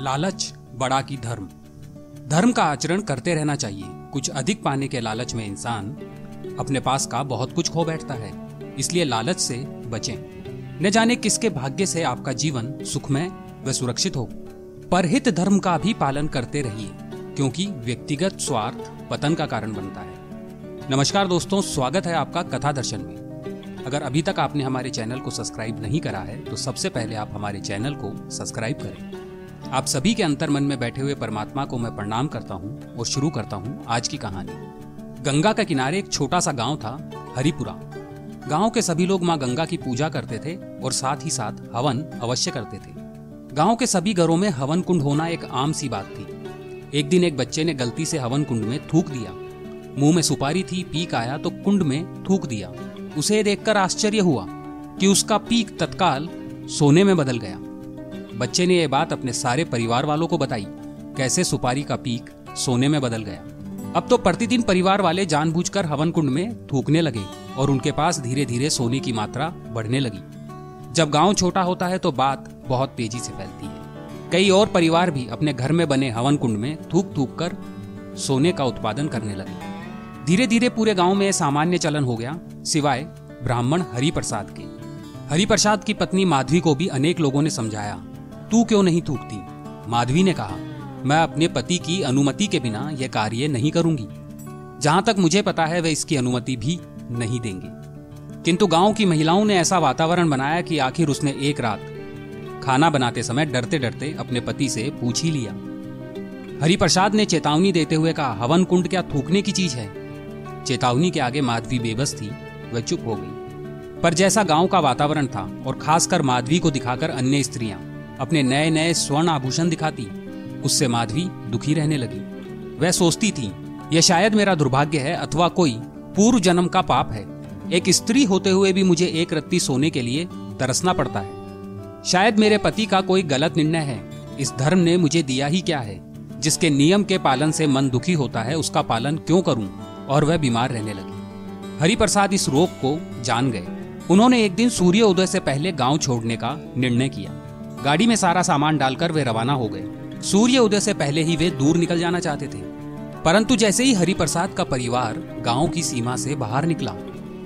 लालच बड़ा की धर्म। धर्म का आचरण करते रहना चाहिए। कुछ अधिक पाने के लालच में इंसान अपने पास का बहुत कुछ खो बैठता है। इसलिए लालच से बचें। न जाने किसके भाग्य से आपका जीवन सुखमय व सुरक्षित हो। परहित धर्म का भी पालन करते रहिए, क्योंकि व्यक्तिगत स्वार्थ पतन का कारण बनता है। नमस्कार दोस्तों, स्वागत है आपका कथा दर्शन में। अगर अभी तक आपने हमारे चैनल को सब्सक्राइब नहीं करा है तो सबसे पहले आप हमारे चैनल को सब्सक्राइब करें। आप सभी के अंतर मन में बैठे हुए परमात्मा को मैं प्रणाम करता हूँ और शुरू करता हूँ आज की कहानी। गंगा के किनारे एक छोटा सा गाँव था, हरिपुरा। गाँव के सभी लोग माँ गंगा की पूजा करते थे और साथ ही साथ हवन अवश्य करते थे। गाँव के सभी घरों में हवन कुंड होना एक आम सी बात थी। एक दिन एक बच्चे ने गलती से हवन कुंड में थूक दिया। मुँह में सुपारी थी, पीक आया तो कुंड में थूक दिया। उसे देखकर आश्चर्य हुआ कि उसका पीक तत्काल सोने में बदल गया। बच्चे ने यह बात अपने सारे परिवार वालों को बताई, कैसे सुपारी का पीक सोने में बदल गया। अब तो प्रतिदिन परिवार वाले जानबूझकर हवन कुंड में थूकने लगे और उनके पास धीरे धीरे सोने की मात्रा बढ़ने लगी। जब गाँव छोटा होता है तो बात बहुत तेज़ी से फैलती है। कई और परिवार भी अपने घर में बने हवन कुंड में थूक थूक कर सोने का उत्पादन करने लगे। धीरे धीरे पूरे गाँव में सामान्य चलन हो गया, सिवाय ब्राह्मण हरिप्रसाद के। हरिप्रसाद की पत्नी माधवी को भी अनेक लोगों ने समझाया तू क्यों नहीं थूकती? माधवी ने कहा, मैं अपने पति की अनुमति के बिना यह कार्य नहीं करूँगी। जहाँ तक मुझे पता है वे इसकी अनुमति भी नहीं देंगे। किंतु गाँव की महिलाओं ने ऐसा वातावरण बनाया कि आखिर उसने एक रात खाना बनाते समय डरते डरते अपने पति से पूछ ही लिया। हरिप्रसाद ने चेतावनी देते हुए कहा, हवन कुंड क्या थूकने की चीज़ है? चेतावनी के आगे माधवी बेबस थी, वह चुप हो गई। पर जैसा गाँव का वातावरण था, और खासकर माधवी को दिखाकर अन्य स्त्रियाँ अपने नए नए स्वर्ण आभूषण दिखाती। उससे माधवी दुखी रहने लगी। वह सोचती थी, यह शायद मेरा दुर्भाग्य है अथवा कोई पूर्व जन्म का पाप है। एक स्त्री होते हुए भी मुझे एक रत्ती सोने के लिए तरसना पड़ता है। शायद मेरे पति का कोई गलत निर्णय है। इस धर्म ने मुझे दिया ही क्या है? जिसके नियम के पालन से मन दुखी होता है, उसका पालन क्यों करूँ? और वह बीमार रहने लगी। हरिप्रसाद इस रोग को जान गए। उन्होंने एक दिन सूर्य उदय से पहले गाँव छोड़ने का निर्णय किया। गाड़ी में सारा सामान डालकर वे रवाना हो गए। सूर्य उदय से पहले ही वे दूर निकल जाना चाहते थे। परंतु जैसे ही हरिप्रसाद का परिवार गाँव की सीमा से बाहर निकला,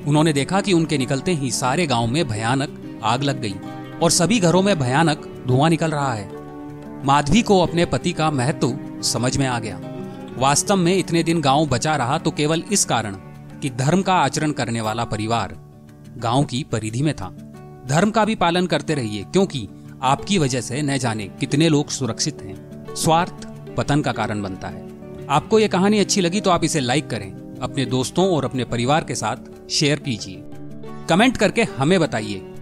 उन्होंने देखा कि उनके निकलते ही सारे गाँव में भयानक आग लग गई और सभी घरों में भयानक धुआँ निकल रहा है। माधवी को अपने पति का महत्व समझ में आ गया। वास्तव में इतने दिन गाँव बचा रहा तो केवल इस कारण कि धर्म का आचरण करने वाला परिवार गाँव की परिधि में था। धर्म का भी पालन करते रहिए, क्योंकि आपकी वजह से न जाने कितने लोग सुरक्षित हैं। स्वार्थ पतन का कारण बनता है। आपको ये कहानी अच्छी लगी तो आप इसे लाइक करें, अपने दोस्तों और अपने परिवार के साथ शेयर कीजिए। कमेंट करके हमें बताइए।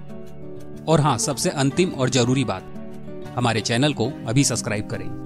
और हाँ सबसे अंतिम और ज़रूरी बात, हमारे चैनल को अभी सब्सक्राइब करें।